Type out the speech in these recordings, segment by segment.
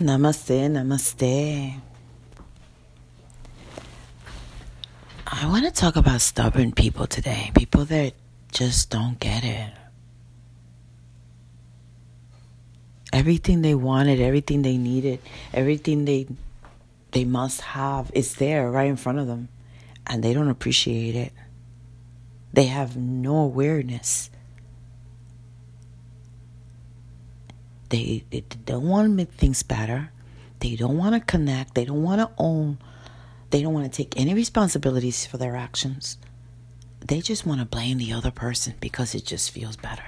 Namaste, namaste. I want to talk about stubborn people today. People that just don't get it. Everything they wanted, everything they needed, everything they they must have is there right in front of them and they don't appreciate it. They have no awareness. They, they don't want to make things better. They don't want to connect. They don't want to own. They don't want to take any responsibilities for their actions. They just want to blame the other person because it just feels better.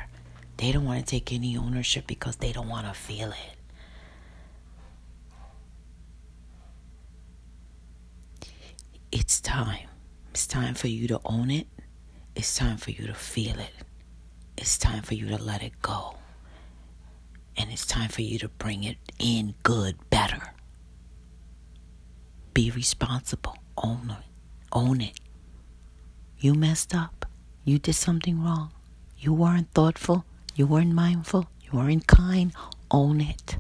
They don't want to take any ownership because they don't want to feel it. It's time. It's time for you to own it. It's time for you to feel it. It's time for you to let it go. And it's time for you to bring it in good, better. Be responsible. Own it. Own it. You messed up. You did something wrong. You weren't thoughtful. You weren't mindful. You weren't kind. Own it.